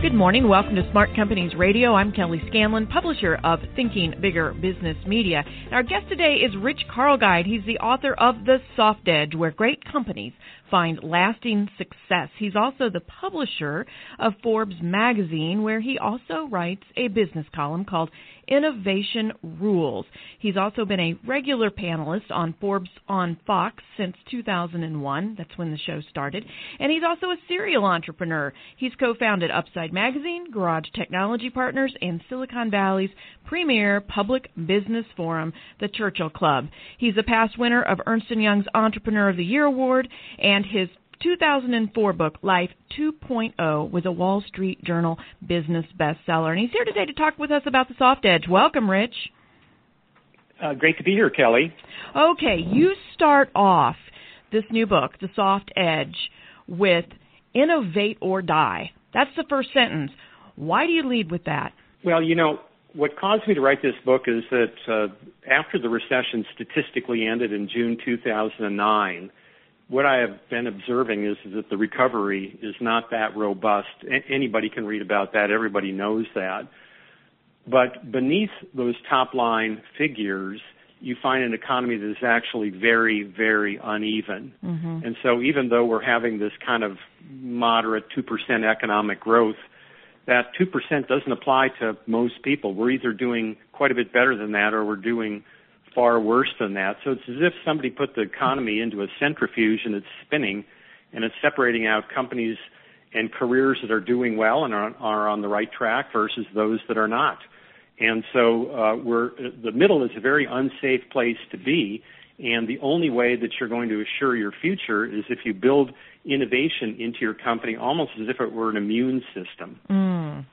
Good morning. Welcome to Smart Companies Radio. I'm Kelly Scanlon, publisher of Thinking Bigger Business Media. And our guest today is Rich Karlgaard. He's the author of The Soft Edge, where great companies find lasting success. He's also the publisher of Forbes magazine, where he also writes a business column called Innovation Rules. He's also been a regular panelist on Forbes on Fox since 2001. That's when the show started. And he's also a serial entrepreneur. He's co founded Upside Magazine, Garage Technology Partners, and Silicon Valley's premier public business forum, the Churchill Club. He's a past winner of Ernst & Young's Entrepreneur of the Year Award, and his 2004 book, Life 2.0, was a Wall Street Journal business bestseller. And he's here today to talk with us about the soft edge. Welcome, Rich. Uh, great to be here, Kelly. Okay, you start off this new book, The Soft Edge, with innovate or die. That's the first sentence. Why do you lead with that? Well, you know, what caused me to write this book is that uh, after the recession statistically ended in June 2009, what I have been observing is, is that the recovery is not that robust. A- anybody can read about that. Everybody knows that. But beneath those top line figures, you find an economy that is actually very, very uneven. Mm-hmm. And so even though we're having this kind of moderate 2% economic growth, that 2% doesn't apply to most people. We're either doing quite a bit better than that or we're doing far worse than that. So it's as if somebody put the economy into a centrifuge and it's spinning and it's separating out companies and careers that are doing well and are, are on the right track versus those that are not. And so uh, we're the middle is a very unsafe place to be. And the only way that you're going to assure your future is if you build innovation into your company, almost as if it were an immune system. Mm.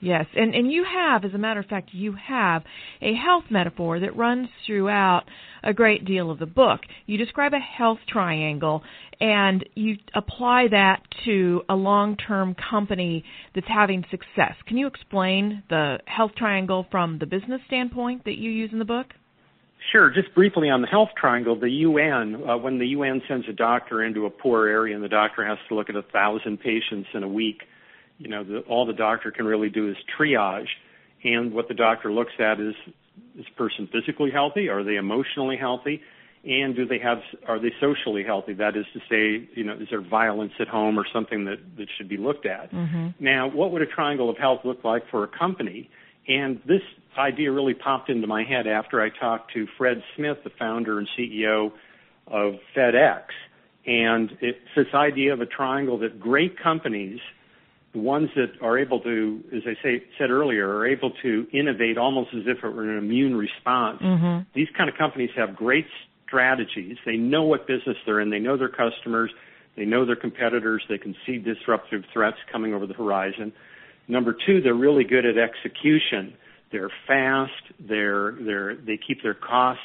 Yes, and and you have, as a matter of fact, you have a health metaphor that runs throughout a great deal of the book. You describe a health triangle, and you apply that to a long-term company that's having success. Can you explain the health triangle from the business standpoint that you use in the book? Sure. Just briefly on the health triangle, the UN, uh, when the UN sends a doctor into a poor area and the doctor has to look at a thousand patients in a week you know, the, all the doctor can really do is triage, and what the doctor looks at is is person physically healthy? Are they emotionally healthy? And do they have are they socially healthy? That is to say, you know, is there violence at home or something that that should be looked at? Mm-hmm. Now, what would a triangle of health look like for a company? And this idea really popped into my head after I talked to Fred Smith, the founder and CEO of FedEx. And it's this idea of a triangle that great companies the ones that are able to, as I say, said earlier, are able to innovate almost as if it were an immune response. Mm-hmm. These kind of companies have great strategies. They know what business they're in. They know their customers. They know their competitors. They can see disruptive threats coming over the horizon. Number two, they're really good at execution. They're fast. They're, they're, they keep their costs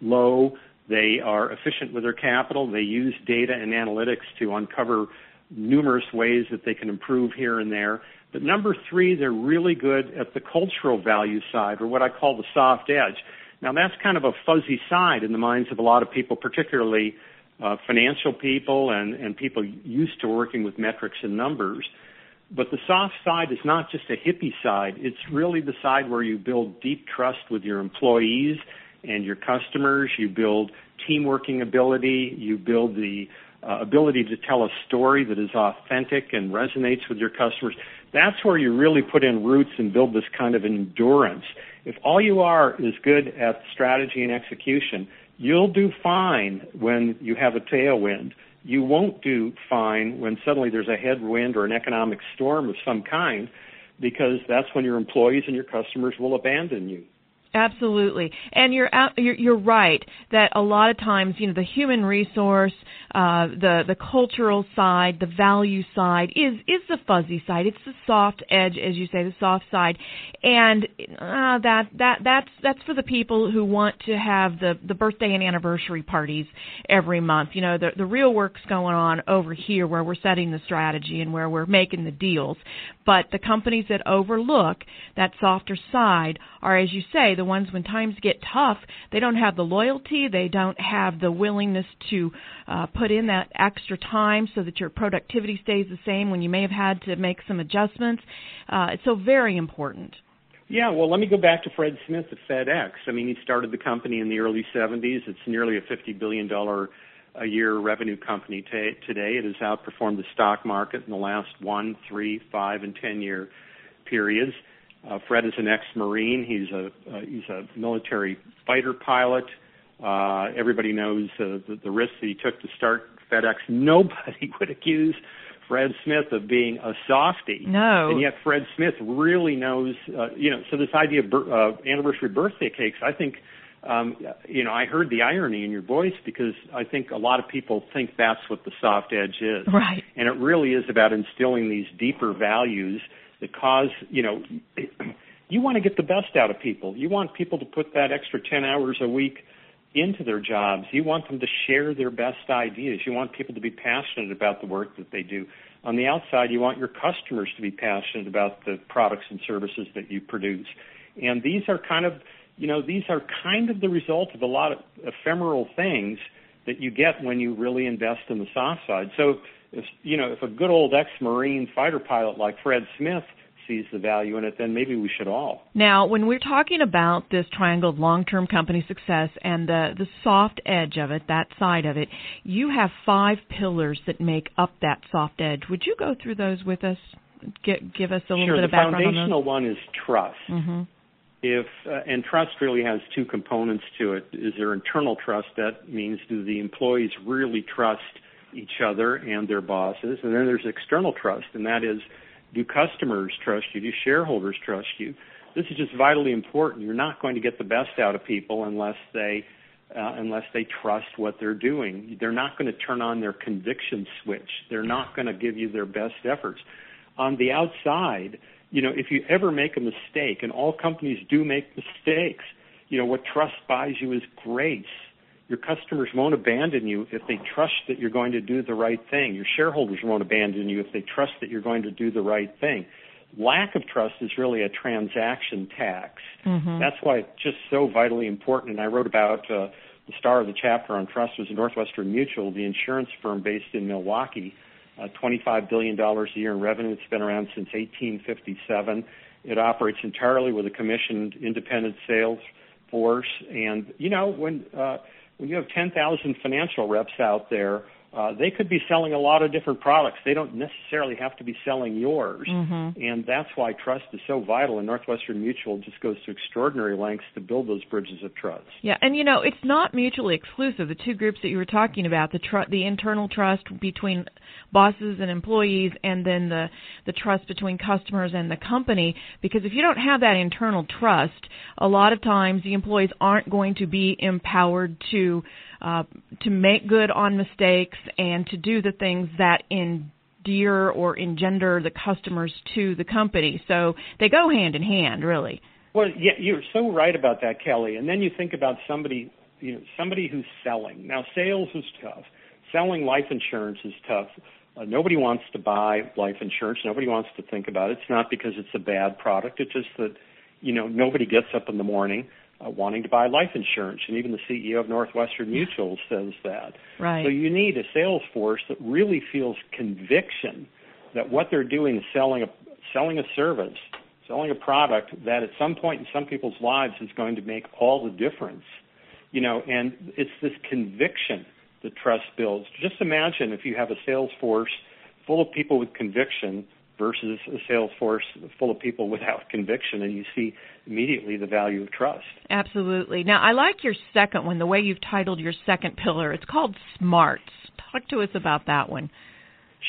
low. They are efficient with their capital. They use data and analytics to uncover numerous ways that they can improve here and there. But number three, they're really good at the cultural value side, or what I call the soft edge. Now that's kind of a fuzzy side in the minds of a lot of people, particularly uh, financial people and, and people used to working with metrics and numbers. But the soft side is not just a hippie side. It's really the side where you build deep trust with your employees and your customers. You build team working ability. You build the Uh, ability to tell a story that is authentic and resonates with your customers, that's where you really put in roots and build this kind of endurance. If all you are is good at strategy and execution, you'll do fine when you have a tailwind. You won't do fine when suddenly there's a headwind or an economic storm of some kind because that's when your employees and your customers will abandon you. Absolutely, and you're you're, you're right that a lot of times, you know, the human resource, uh, the the cultural side, the value side is is the fuzzy side. It's the soft edge, as you say, the soft side, and uh, that that that's that's for the people who want to have the the birthday and anniversary parties every month. You know, the the real work's going on over here where we're setting the strategy and where we're making the deals. But the companies that overlook that softer side are, as you say, the ones when times get tough, they don't have the loyalty, they don't have the willingness to uh, put in that extra time so that your productivity stays the same when you may have had to make some adjustments. Uh, it's so very important. Yeah, well, let me go back to Fred Smith at FedEx. I mean, he started the company in the early 70s. It's nearly a $50 billion a year revenue company today. It has outperformed the stock market in the last one, three, five, and 10 year periods. Uh, Fred is an ex-Marine. He's a uh, he's a military fighter pilot. Uh, everybody knows uh, the, the risks that he took to start FedEx. Nobody would accuse Fred Smith of being a softy. No. And yet Fred Smith really knows, uh, you know, so this idea of anniversary birthday cakes, I think, um, you know, I heard the irony in your voice because I think a lot of people think that's what the soft edge is. Right. And it really is about instilling these deeper values that cause, you know, you want to get the best out of people. You want people to put that extra 10 hours a week into their jobs. You want them to share their best ideas. You want people to be passionate about the work that they do. On the outside, you want your customers to be passionate about the products and services that you produce. And these are kind of, you know, these are kind of the result of a lot of ephemeral things that you get when you really invest in the soft side. So if you know if a good old ex-marine fighter pilot like Fred Smith sees the value in it, then maybe we should all. Now, when we're talking about this triangle of long-term company success and the the soft edge of it, that side of it, you have five pillars that make up that soft edge. Would you go through those with us? Get, give us a little sure, bit of background on those. The foundational one is trust. Mm-hmm. If uh, and trust really has two components to it. Is there internal trust? That means do the employees really trust each other and their bosses. And then there's external trust, and that is do customers trust you? Do shareholders trust you? This is just vitally important. You're not going to get the best out of people unless they uh, unless they trust what they're doing. They're not going to turn on their conviction switch. They're not going to give you their best efforts. On the outside, you know, if you ever make a mistake, and all companies do make mistakes, you know, what trust buys you is grace your customers won't abandon you if they trust that you're going to do the right thing. Your shareholders won't abandon you if they trust that you're going to do the right thing. Lack of trust is really a transaction tax. Mm-hmm. That's why it's just so vitally important. And I wrote about uh, the star of the chapter on trust was Northwestern Mutual, the insurance firm based in Milwaukee. Uh, $25 billion a year in revenue. It's been around since 1857. It operates entirely with a commissioned independent sales force. And, you know, when, uh, when you have 10,000 financial reps out there, uh, they could be selling a lot of different products. They don't necessarily have to be selling yours. Mm-hmm. And that's why trust is so vital. And Northwestern Mutual just goes to extraordinary lengths to build those bridges of trust. Yeah, and you know, it's not mutually exclusive. The two groups that you were talking about, the tr- the internal trust between bosses and employees and then the the trust between customers and the company because if you don't have that internal trust, a lot of times the employees aren't going to be empowered to uh, to make good on mistakes and to do the things that endear or engender the customers to the company. So they go hand in hand, really. Well, yeah, you're so right about that, Kelly. And then you think about somebody, you know, somebody who's selling. Now, sales is tough. Selling life insurance is tough. Uh, nobody wants to buy life insurance. Nobody wants to think about it. It's not because it's a bad product. It's just that, you know, nobody gets up in the morning uh, wanting to buy life insurance, and even the CEO of Northwestern Mutual says that. Right. So you need a sales force that really feels conviction that what they're doing is selling a selling a service, selling a product that at some point in some people's lives is going to make all the difference. You know, and it's this conviction that trust builds. Just imagine if you have a sales force full of people with conviction versus a sales force full of people without conviction, and you see immediately the value of trust. Absolutely. Now, I like your second one, the way you've titled your second pillar. It's called SMARTS. Talk to us about that one.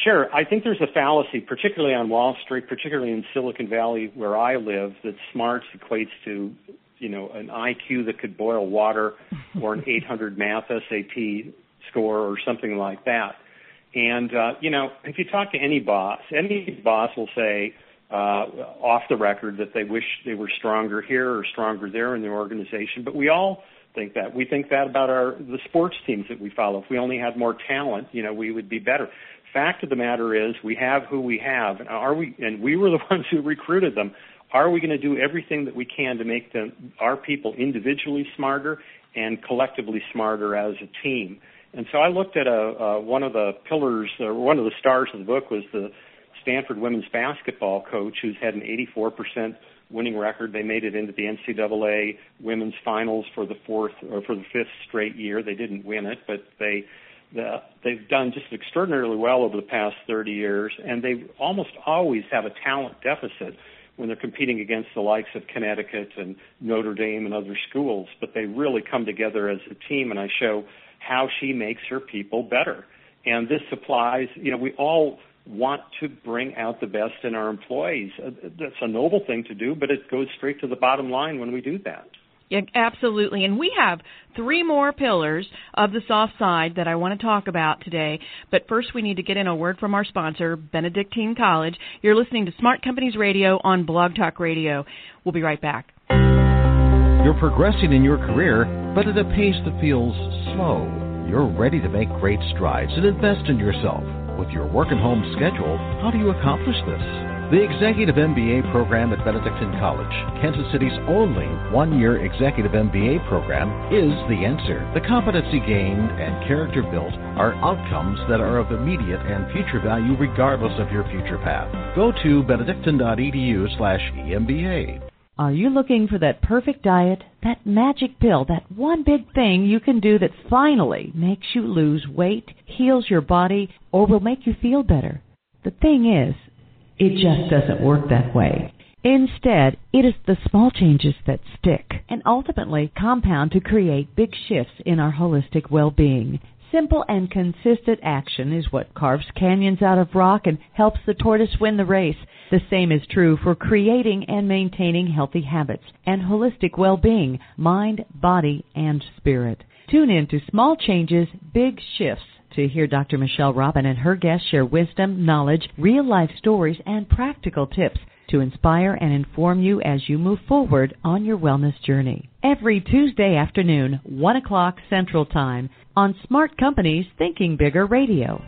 Sure. I think there's a fallacy, particularly on Wall Street, particularly in Silicon Valley where I live, that smarts equates to you know, an IQ that could boil water or an 800 math SAT score or something like that. And, uh, you know, if you talk to any boss, any boss will say, uh, off the record that they wish they were stronger here or stronger there in the organization. But we all think that. We think that about our the sports teams that we follow. If we only had more talent, you know, we would be better. Fact of the matter is, we have who we have, and are we? And we were the ones who recruited them. Are we going to do everything that we can to make them our people individually smarter and collectively smarter as a team? And so I looked at a, a one of the pillars, or one of the stars of the book was the Stanford women's basketball coach who's had an 84% winning record. They made it into the NCAA women's finals for the fourth or for the fifth straight year. They didn't win it, but they the, they've done just extraordinarily well over the past 30 years, and they almost always have a talent deficit when they're competing against the likes of Connecticut and Notre Dame and other schools. But they really come together as a team, and I show how she makes her people better. And this applies, you know, we all want to bring out the best in our employees. Uh, that's a noble thing to do, but it goes straight to the bottom line when we do that. Yeah, absolutely. And we have three more pillars of the soft side that I want to talk about today. But first, we need to get in a word from our sponsor, Benedictine College. You're listening to Smart Companies Radio on Blog Talk Radio. We'll be right back. You're progressing in your career, but at a pace that feels slow. You're ready to make great strides and invest in yourself. With your work and home schedule, how do you accomplish this? The Executive MBA program at Benedictine College, Kansas City's only one year executive MBA program, is the answer. The competency gained and character built are outcomes that are of immediate and future value regardless of your future path. Go to benedictine.edu slash EMBA. Are you looking for that perfect diet, that magic pill, that one big thing you can do that finally makes you lose weight, heals your body, or will make you feel better? The thing is, it just doesn't work that way. Instead, it is the small changes that stick and ultimately compound to create big shifts in our holistic well-being. Simple and consistent action is what carves canyons out of rock and helps the tortoise win the race. The same is true for creating and maintaining healthy habits and holistic well-being, mind, body, and spirit. Tune in to Small Changes, Big Shifts to hear Dr. Michelle Robin and her guests share wisdom, knowledge, real life stories, and practical tips to inspire and inform you as you move forward on your wellness journey. Every Tuesday afternoon, 1 o'clock Central Time, on Smart Companies Thinking Bigger Radio.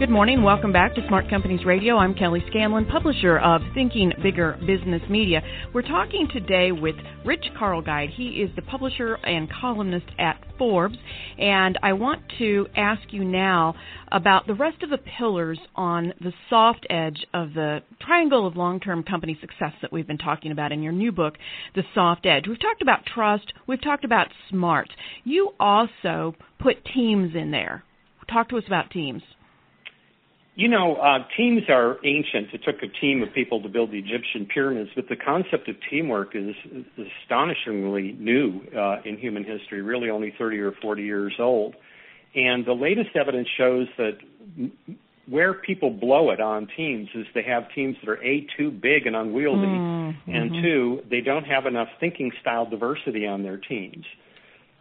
Good morning. Welcome back to Smart Companies Radio. I'm Kelly Scanlon, publisher of Thinking Bigger Business Media. We're talking today with Rich Karlgaard. He is the publisher and columnist at Forbes. And I want to ask you now about the rest of the pillars on the soft edge of the triangle of long term company success that we've been talking about in your new book, The Soft Edge. We've talked about trust, we've talked about smart. You also put teams in there. Talk to us about teams. You know, uh, teams are ancient. It took a team of people to build the Egyptian pyramids, but the concept of teamwork is, is astonishingly new uh, in human history, really only 30 or 40 years old. And the latest evidence shows that where people blow it on teams is they have teams that are A, too big and unwieldy, mm-hmm. and two, they don't have enough thinking style diversity on their teams.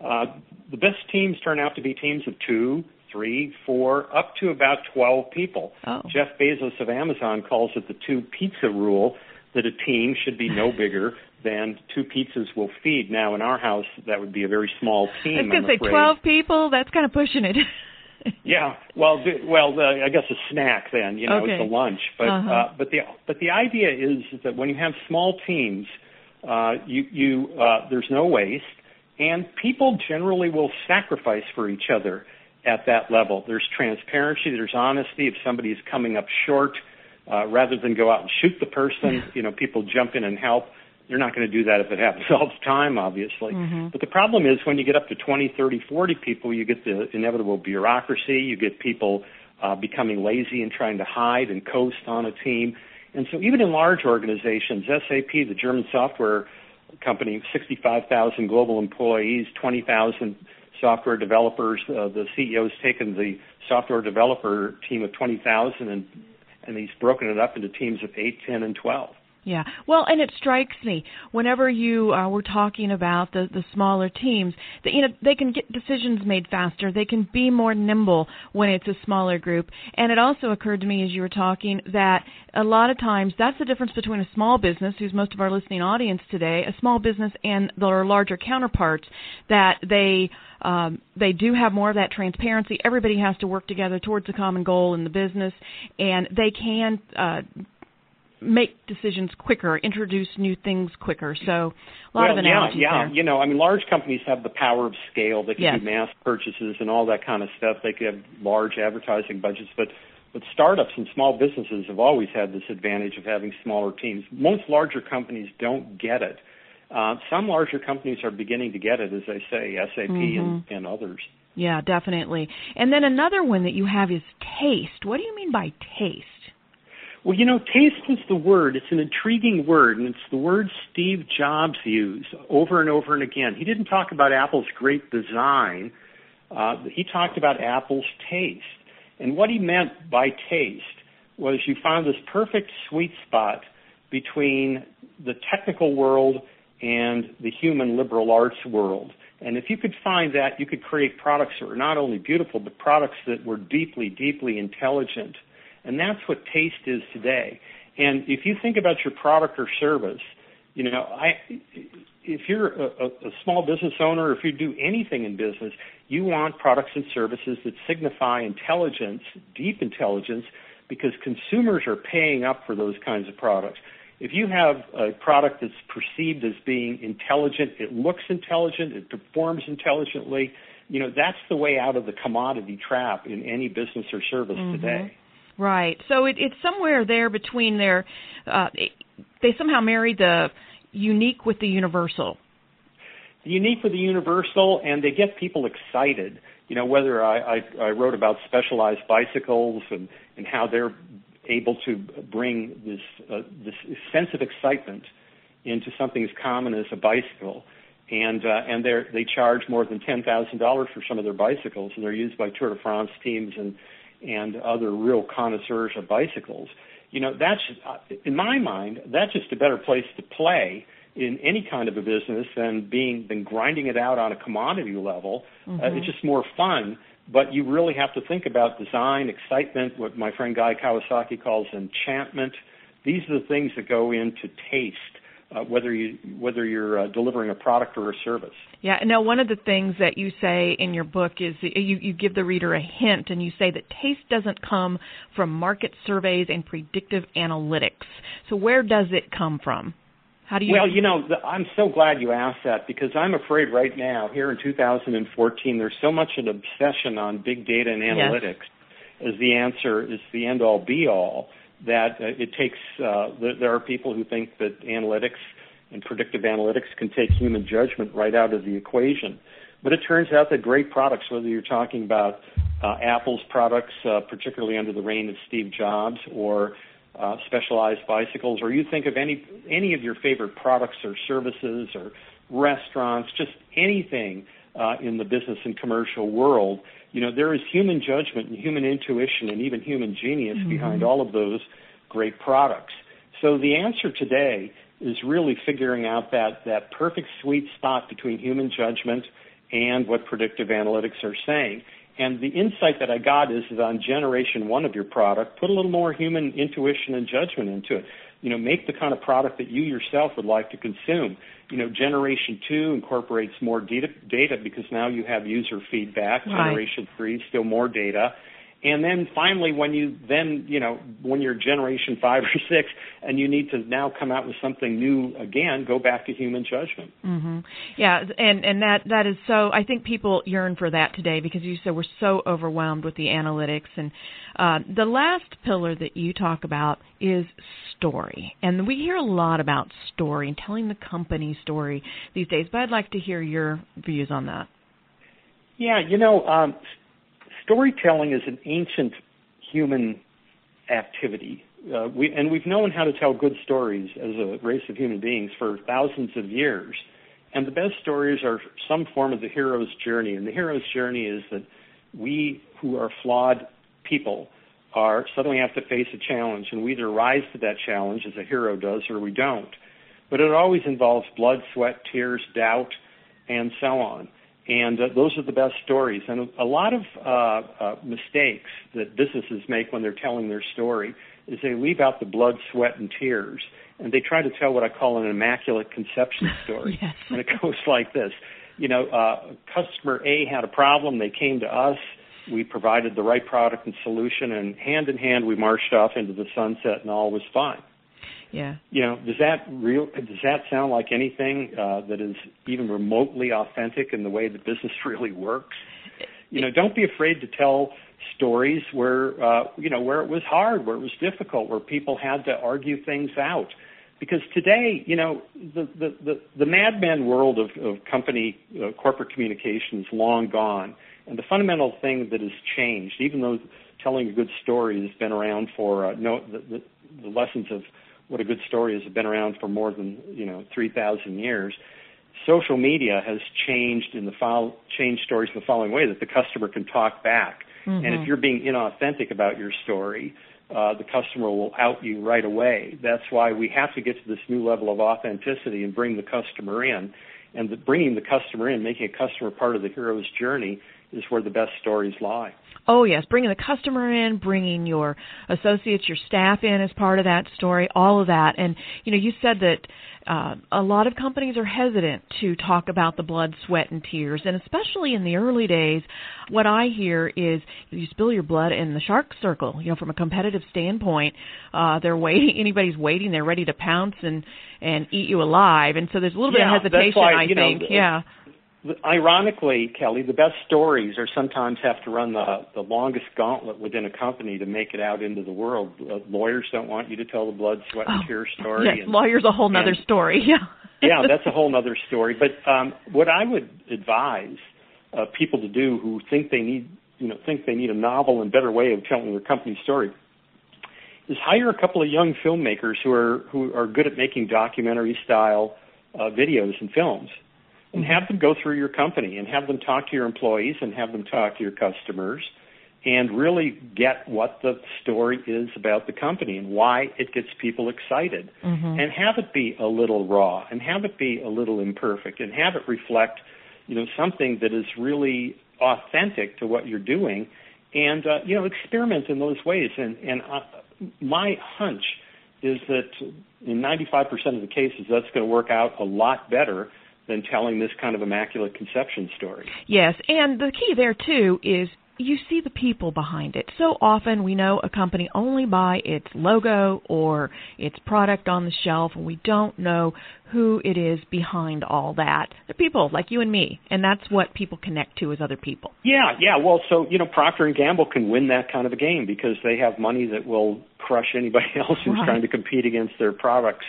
Uh, the best teams turn out to be teams of two, three, four, up to about 12 people. Oh. Jeff Bezos of Amazon calls it the two pizza rule that a team should be no bigger than two pizzas will feed. Now, in our house, that would be a very small team. I was going to say afraid. 12 people. That's kind of pushing it. yeah, well, well, the, I guess a snack then. You know, okay. it's a lunch. But uh-huh. uh, but the but the idea is that when you have small teams, uh, you you uh, there's no waste, and people generally will sacrifice for each other at that level. There's transparency, there's honesty. If somebody's coming up short, uh, rather than go out and shoot the person, you know, people jump in and help. They're not going to do that if it happens all the time, obviously. Mm-hmm. But the problem is when you get up to 20, 30, 40 people, you get the inevitable bureaucracy. You get people uh, becoming lazy and trying to hide and coast on a team. And so even in large organizations, SAP, the German software company, 65,000 global employees, 20,000 software developers. Uh, the CEO's taken the software developer team of 20,000 and and he's broken it up into teams of 8, 10, and 12. Yeah. Well, and it strikes me whenever you uh, were talking about the the smaller teams that you know they can get decisions made faster. They can be more nimble when it's a smaller group. And it also occurred to me as you were talking that a lot of times that's the difference between a small business, who's most of our listening audience today, a small business and their larger counterparts that they um, they do have more of that transparency. Everybody has to work together towards a common goal in the business, and they can uh, make decisions quicker, introduce new things quicker. So a lot well, of analogies yeah, yeah. there. You know, I mean, large companies have the power of scale. They can yes. do mass purchases and all that kind of stuff. They could have large advertising budgets, but but startups and small businesses have always had this advantage of having smaller teams. Most larger companies don't get it. Uh, some larger companies are beginning to get it, as I say, SAP mm-hmm. and, and others. Yeah, definitely. And then another one that you have is taste. What do you mean by taste? Well, you know, taste is the word. It's an intriguing word, and it's the word Steve Jobs used over and over and again. He didn't talk about Apple's great design. Uh, he talked about Apple's taste. And what he meant by taste was you found this perfect sweet spot between the technical world and the human liberal arts world. And if you could find that, you could create products that were not only beautiful, but products that were deeply, deeply intelligent and that's what taste is today. And if you think about your product or service, you know, I, if you're a, a small business owner, if you do anything in business, you want products and services that signify intelligence, deep intelligence, because consumers are paying up for those kinds of products. If you have a product that's perceived as being intelligent, it looks intelligent, it performs intelligently, you know, that's the way out of the commodity trap in any business or service mm-hmm. today. Right. So it, it's somewhere there between their. Uh, they somehow marry the unique with the universal. The unique with the universal, and they get people excited. You know, whether I, I, I wrote about specialized bicycles and, and how they're able to bring this uh, this sense of excitement into something as common as a bicycle, and uh, and they they charge more than ten thousand dollars for some of their bicycles, and they're used by Tour de France teams and and other real connoisseurs of bicycles. You know, that's in my mind, that's just a better place to play in any kind of a business than being than grinding it out on a commodity level. Mm-hmm. Uh, it's just more fun. But you really have to think about design, excitement, what my friend Guy Kawasaki calls enchantment. These are the things that go into taste uh, whether you whether you're uh, delivering a product or a service. Yeah. Now, one of the things that you say in your book is you you give the reader a hint, and you say that taste doesn't come from market surveys and predictive analytics. So, where does it come from? How do you? Well, you know, the, I'm so glad you asked that because I'm afraid right now, here in 2014, there's so much an obsession on big data and analytics yes. as the answer is the end all be all that uh, it takes, uh, there are people who think that analytics and predictive analytics can take human judgment right out of the equation. But it turns out that great products, whether you're talking about uh, Apple's products, particularly under the reign of Steve Jobs, or specialized bicycles, or you think of any any of your favorite products or services or restaurants, just anything uh, in the business and commercial world, you know, there is human judgment and human intuition and even human genius mm-hmm. behind all of those great products. So the answer today is really figuring out that, that perfect sweet spot between human judgment and what predictive analytics are saying. And the insight that I got is that on generation one of your product, put a little more human intuition and judgment into it you know, make the kind of product that you yourself would like to consume. You know, generation two incorporates more data, data because now you have user feedback. Right. Generation three, still more data. And then finally, when you then, you know, when you're generation five or six and you need to now come out with something new again, go back to human judgment. Mm-hmm. Yeah, and and that that is so. I think people yearn for that today because you said we're so overwhelmed with the analytics. And uh, the last pillar that you talk about is story, and we hear a lot about story and telling the company story these days. But I'd like to hear your views on that. Yeah, you know, um, storytelling is an ancient human activity. Uh, we, and we've known how to tell good stories as a race of human beings for thousands of years. And the best stories are some form of the hero's journey. And the hero's journey is that we, who are flawed people, are suddenly have to face a challenge, and we either rise to that challenge as a hero does, or we don't. But it always involves blood, sweat, tears, doubt, and so on. And uh, those are the best stories. And a lot of uh, uh, mistakes that businesses make when they're telling their story is they leave out the blood, sweat, and tears, and they try to tell what I call an immaculate conception story. yes. And it goes like this: you know, uh, customer A had a problem. They came to us. We provided the right product and solution, and hand in hand, we marched off into the sunset, and all was fine. Yeah. You know, does that real does that sound like anything uh, that is even remotely authentic in the way that business really works? You know, don't be afraid to tell stories where uh, you know where it was hard, where it was difficult, where people had to argue things out. Because today, you know, the the the, the madman world of, of company uh, corporate communication is long gone, and the fundamental thing that has changed, even though telling a good story has been around for uh, no the, the, the lessons of what a good story is have been around for more than you know 3,000 years. Social media has changed in the file, changed stories in the following way that the customer can talk back, mm-hmm. and if you're being inauthentic about your story, uh, the customer will out you right away. That's why we have to get to this new level of authenticity and bring the customer in. And the, bringing the customer in, making a customer part of the hero's journey, is where the best stories lie. Oh yes, bringing the customer in, bringing your associates, your staff in as part of that story, all of that. And you know, you said that uh, a lot of companies are hesitant to talk about the blood, sweat, and tears, and especially in the early days, what I hear is you spill your blood in the shark circle. You know, from a competitive standpoint, uh, they're waiting. Anybody's waiting. They're ready to pounce and and eat you alive. And so there's a little yeah, bit of hesitation. Why, I think. Know, yeah ironically, Kelly, the best stories are sometimes have to run the the longest gauntlet within a company to make it out into the world. Uh, lawyers don't want you to tell the blood, sweat, and oh, tears story. Yes, and, lawyers a whole other story. Yeah. yeah, that's a whole other story. But um, what I would advise uh, people to do who think they need, you know, think they need a novel and better way of telling their company story is hire a couple of young filmmakers who are who are good at making documentary style uh, videos and films and have them go through your company and have them talk to your employees and have them talk to your customers and really get what the story is about the company and why it gets people excited mm-hmm. and have it be a little raw and have it be a little imperfect and have it reflect you know something that is really authentic to what you're doing and uh, you know experiment in those ways and and uh, my hunch is that in 95% of the cases that's going to work out a lot better than telling this kind of immaculate conception story. Yes, and the key there too is you see the people behind it. So often we know a company only by its logo or its product on the shelf, and we don't know who it is behind all that. The people like you and me, and that's what people connect to as other people. Yeah, yeah. Well, so you know, Procter and Gamble can win that kind of a game because they have money that will crush anybody else who's right. trying to compete against their products.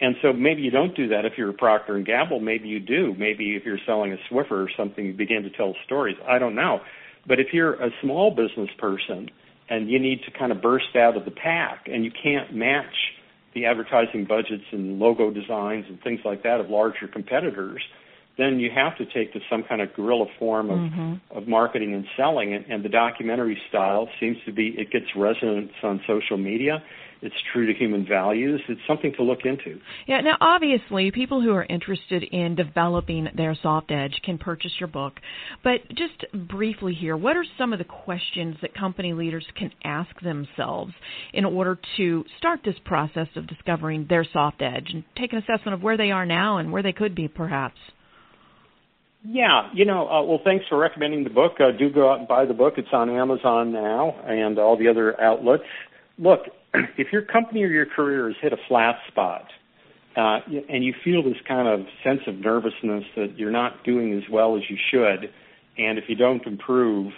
And so maybe you don't do that if you're a Procter and Gamble. Maybe you do. Maybe if you're selling a Swiffer or something, you begin to tell stories. I don't know. But if you're a small business person and you need to kind of burst out of the pack and you can't match the advertising budgets and logo designs and things like that of larger competitors, then you have to take to some kind of guerrilla form of, mm-hmm. of marketing and selling. And, and the documentary style seems to be, it gets resonance on social media it's true to human values. It's something to look into. Yeah, now obviously, people who are interested in developing their soft edge can purchase your book. But just briefly here, what are some of the questions that company leaders can ask themselves in order to start this process of discovering their soft edge and take an assessment of where they are now and where they could be perhaps? Yeah, you know, uh, well, thanks for recommending the book. Uh, do go out and buy the book. It's on Amazon now and all the other outlets. Look, if your company or your career has hit a flat spot, uh, and you feel this kind of sense of nervousness that you're not doing as well as you should, and if you don't improve,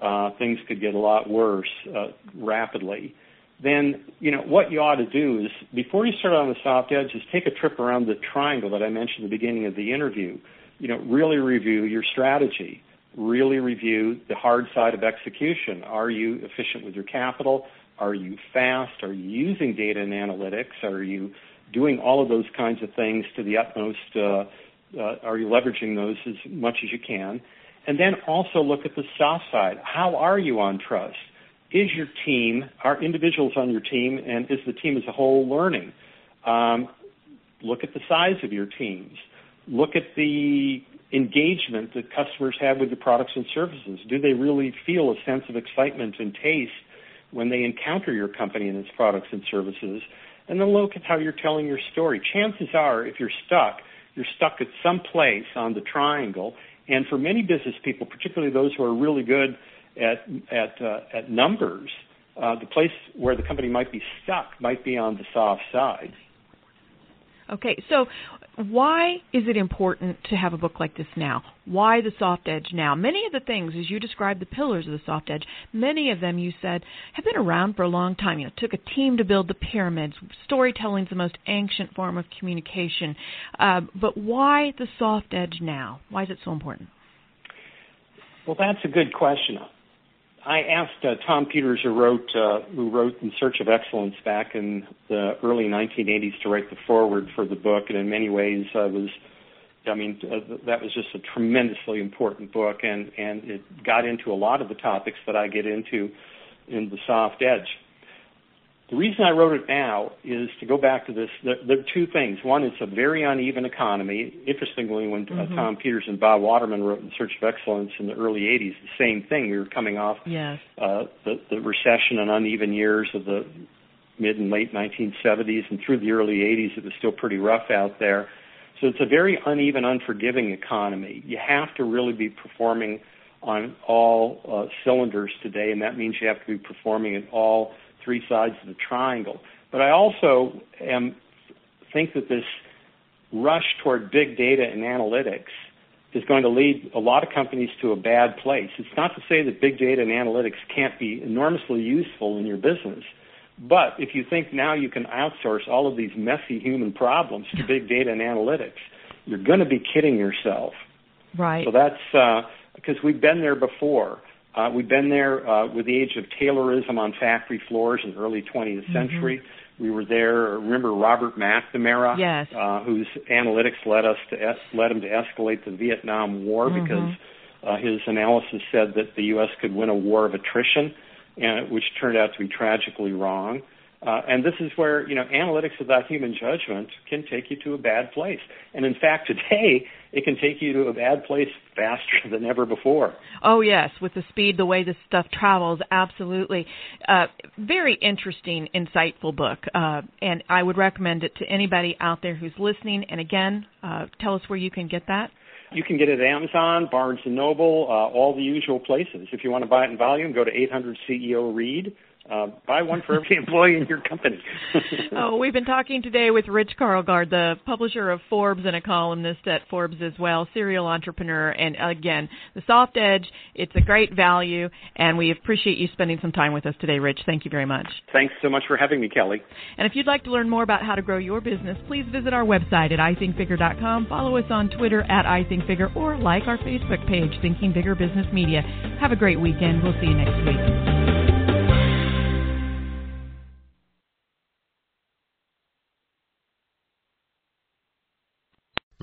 uh, things could get a lot worse uh, rapidly. Then you know what you ought to do is before you start on the soft edge, is take a trip around the triangle that I mentioned at the beginning of the interview. You know, really review your strategy. Really review the hard side of execution. Are you efficient with your capital? Are you fast? Are you using data and analytics? Are you doing all of those kinds of things to the utmost? Uh, uh, are you leveraging those as much as you can? And then also look at the soft side. How are you on trust? is your team, are individuals on your team, and is the team as a whole learning? Um, look at the size of your teams. Look at the engagement that customers have with your products and services. Do they really feel a sense of excitement and taste when they encounter your company and its products and services? And then look at how you're telling your story. Chances are, if you're stuck, you're stuck at some place on the triangle. And for many business people, particularly those who are really good at at uh, at numbers, uh, the place where the company might be stuck might be on the soft side. Okay, so why is it important to have a book like this now? Why the soft edge now? Many of the things, as you described the pillars of the soft edge, many of them you said have been around for a long time. You know, it took a team to build the pyramids. Storytelling is the most ancient form of communication. Uh, but why the soft edge now? Why is it so important? Well, that's a good question. I asked uh, Tom Peters, who wrote uh, who wrote In Search of Excellence back in the early 1980s, to write the foreword for the book, and in many ways uh, was, I mean, uh, that was just a tremendously important book, and and it got into a lot of the topics that I get into in the soft edge. The reason I wrote it now is to go back to this. There, there are two things. One, it's a very uneven economy. Interestingly, when uh, mm-hmm. uh, Tom Peters and Bob Waterman wrote In Search of Excellence in the early 80s, the same thing. We were coming off yes. uh, the, the recession and uneven years of the mid and late 1970s, and through the early 80s, it was still pretty rough out there. So it's a very uneven, unforgiving economy. You have to really be performing on all uh, cylinders today, and that means you have to be performing at all three sides of the triangle. But I also am think that this rush toward big data and analytics is going to lead a lot of companies to a bad place. It's not to say that big data and analytics can't be enormously useful in your business, but if you think now you can outsource all of these messy human problems to big data and analytics, you're going to be kidding yourself. Right. So that's uh, because we've been there before. Uh, we've been there uh, with the age of Taylorism on factory floors in the early 20th mm-hmm. century. We were there. Remember Robert McNamara, yes. uh, whose analytics led us to es- led him to escalate the Vietnam War mm-hmm. because uh, his analysis said that the U.S. could win a war of attrition, and which turned out to be tragically wrong. Uh, and this is where you know analytics without human judgment can take you to a bad place. And in fact, today it can take you to a bad place faster than ever before. Oh yes, with the speed, the way this stuff travels, absolutely. Uh, very interesting, insightful book, uh, and I would recommend it to anybody out there who's listening. And again, uh, tell us where you can get that. You can get it at Amazon, Barnes and Noble, uh, all the usual places. If you want to buy it in volume, go to 800 CEO Read uh, buy one for every employee in your company. oh, we've been talking today with Rich Karlgaard, the publisher of Forbes and a columnist at Forbes as well, serial entrepreneur. And again, the soft edge, it's a great value, and we appreciate you spending some time with us today, Rich. Thank you very much. Thanks so much for having me, Kelly. And if you'd like to learn more about how to grow your business, please visit our website at ithinkbigger.com, follow us on Twitter at ithinkbigger, or like our Facebook page, Thinking Bigger Business Media. Have a great weekend. We'll see you next week.